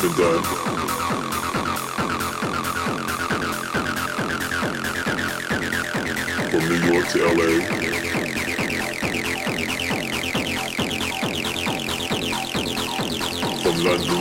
been done. From New York to LA. From London.